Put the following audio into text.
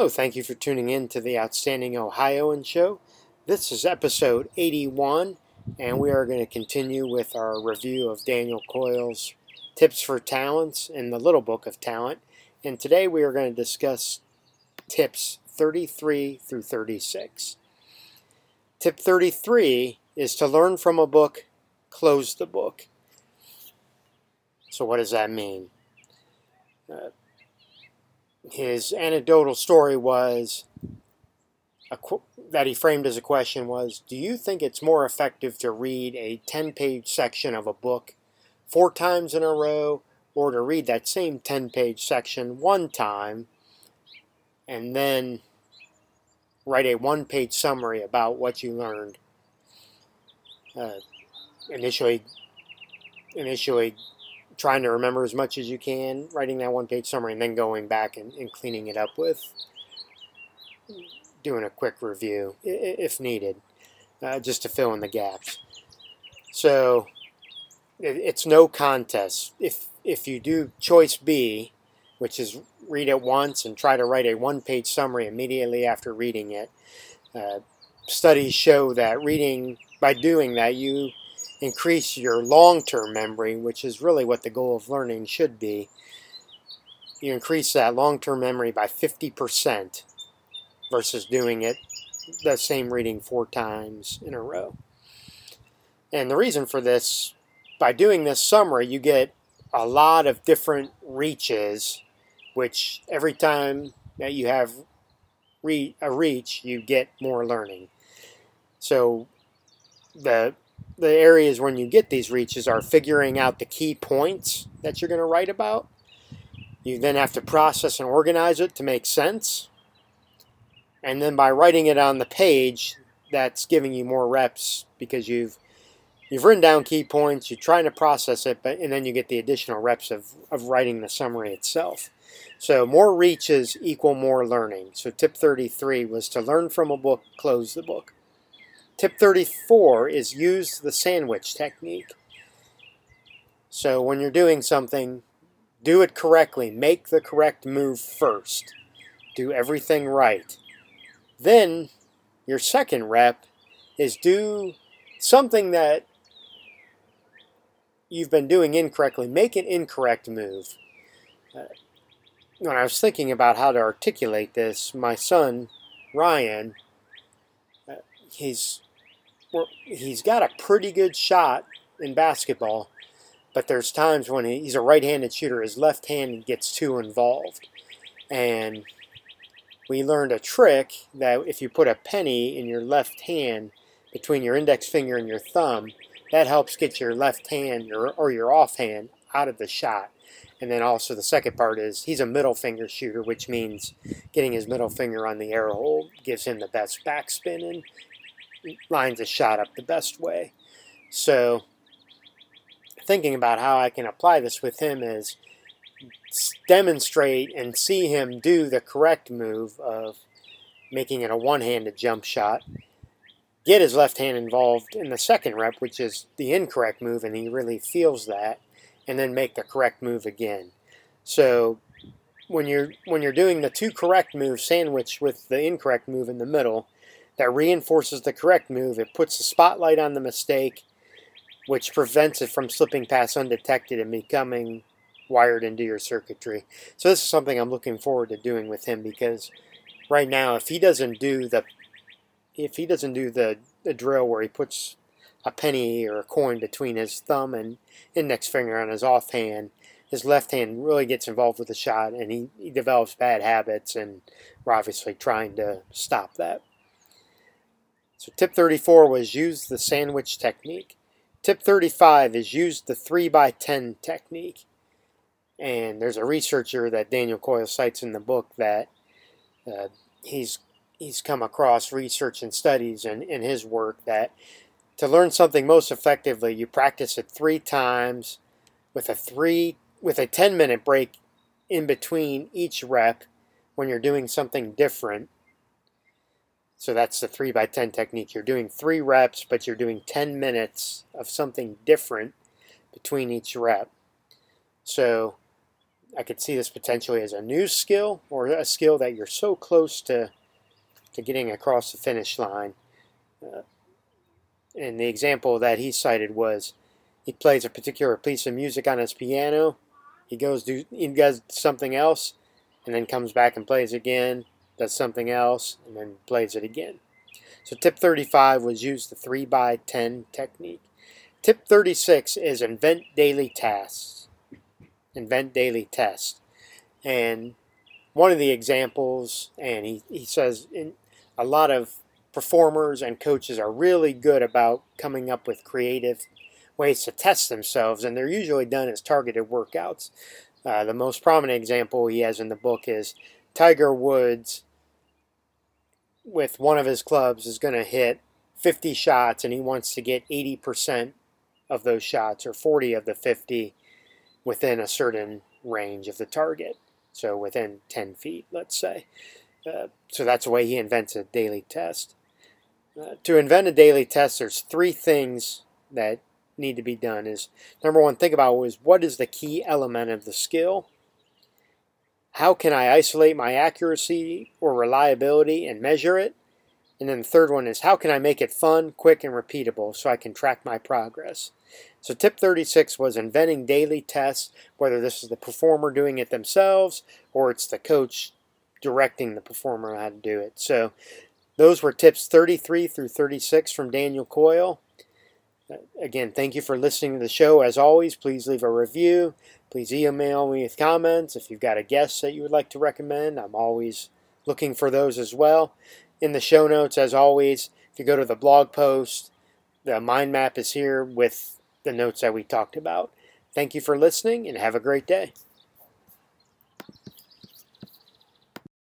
Hello, thank you for tuning in to the Outstanding Ohioan Show. This is episode 81, and we are going to continue with our review of Daniel Coyle's Tips for Talents in the Little Book of Talent. And today we are going to discuss tips 33 through 36. Tip 33 is to learn from a book, close the book. So, what does that mean? Uh, his anecdotal story was qu- that he framed as a question was Do you think it's more effective to read a 10 page section of a book four times in a row or to read that same 10 page section one time and then write a one page summary about what you learned. Uh, initially, initially trying to remember as much as you can, writing that one page summary, and then going back and, and cleaning it up with doing a quick review if needed, uh, just to fill in the gaps. So it, it's no contest. If if you do choice B, which is read it once and try to write a one page summary immediately after reading it. Uh, studies show that reading, by doing that, you increase your long term memory, which is really what the goal of learning should be. You increase that long term memory by 50% versus doing it the same reading four times in a row. And the reason for this, by doing this summary, you get a lot of different reaches which every time that you have re- a reach, you get more learning. So the the areas when you get these reaches are figuring out the key points that you're going to write about. You then have to process and organize it to make sense. And then by writing it on the page, that's giving you more reps because you've you've written down key points, you're trying to process it, but and then you get the additional reps of, of writing the summary itself. So more reaches equal more learning. So tip 33 was to learn from a book, close the book. Tip 34 is use the sandwich technique. So when you're doing something, do it correctly. Make the correct move first. Do everything right. Then your second rep is do something that you've been doing incorrectly. Make an incorrect move. Uh, when I was thinking about how to articulate this, my son Ryan, uh, he's he's got a pretty good shot in basketball, but there's times when he, he's a right-handed shooter, his left hand gets too involved, and we learned a trick that if you put a penny in your left hand between your index finger and your thumb, that helps get your left hand or your offhand out of the shot. And then also the second part is he's a middle finger shooter, which means getting his middle finger on the arrow hole gives him the best backspin and lines a shot up the best way. So thinking about how I can apply this with him is demonstrate and see him do the correct move of making it a one-handed jump shot. Get his left hand involved in the second rep, which is the incorrect move, and he really feels that and then make the correct move again. So when you're when you're doing the two correct moves sandwiched with the incorrect move in the middle, that reinforces the correct move. It puts the spotlight on the mistake, which prevents it from slipping past undetected and becoming wired into your circuitry. So this is something I'm looking forward to doing with him because right now if he doesn't do the if he doesn't do the, the drill where he puts a penny or a coin between his thumb and index finger on his offhand, his left hand really gets involved with the shot and he, he develops bad habits, and we're obviously trying to stop that. So, tip 34 was use the sandwich technique. Tip 35 is use the 3 by 10 technique. And there's a researcher that Daniel Coyle cites in the book that uh, he's he's come across research and studies in, in his work that to learn something most effectively, you practice it three times with a three with a 10 minute break in between each rep when you're doing something different. So that's the 3 by 10 technique. You're doing 3 reps, but you're doing 10 minutes of something different between each rep. So I could see this potentially as a new skill or a skill that you're so close to to getting across the finish line. Uh, and the example that he cited was he plays a particular piece of music on his piano. He goes do he does something else, and then comes back and plays again, does something else, and then plays it again. So tip 35 was use the 3 by 10 technique. Tip 36 is invent daily tasks. Invent daily tests. And one of the examples, and he, he says in, a lot of performers and coaches are really good about coming up with creative ways to test themselves, and they're usually done as targeted workouts. Uh, the most prominent example he has in the book is Tiger Woods with one of his clubs is going to hit 50 shots and he wants to get 80% of those shots or 40 of the 50 within a certain range of the target. So within 10 feet, let's say. Uh, so that's the way he invents a daily test. Uh, to invent a daily test, there's three things that need to be done. Is number one, think about is what is the key element of the skill? How can I isolate my accuracy or reliability and measure it? And then the third one is how can I make it fun, quick, and repeatable so I can track my progress? So tip 36 was inventing daily tests, whether this is the performer doing it themselves or it's the coach directing the performer how to do it. So those were tips 33 through 36 from Daniel Coyle. Again, thank you for listening to the show. As always, please leave a review. Please email me with comments. If you've got a guest that you would like to recommend, I'm always looking for those as well. In the show notes, as always, if you go to the blog post, the mind map is here with the notes that we talked about. Thank you for listening and have a great day.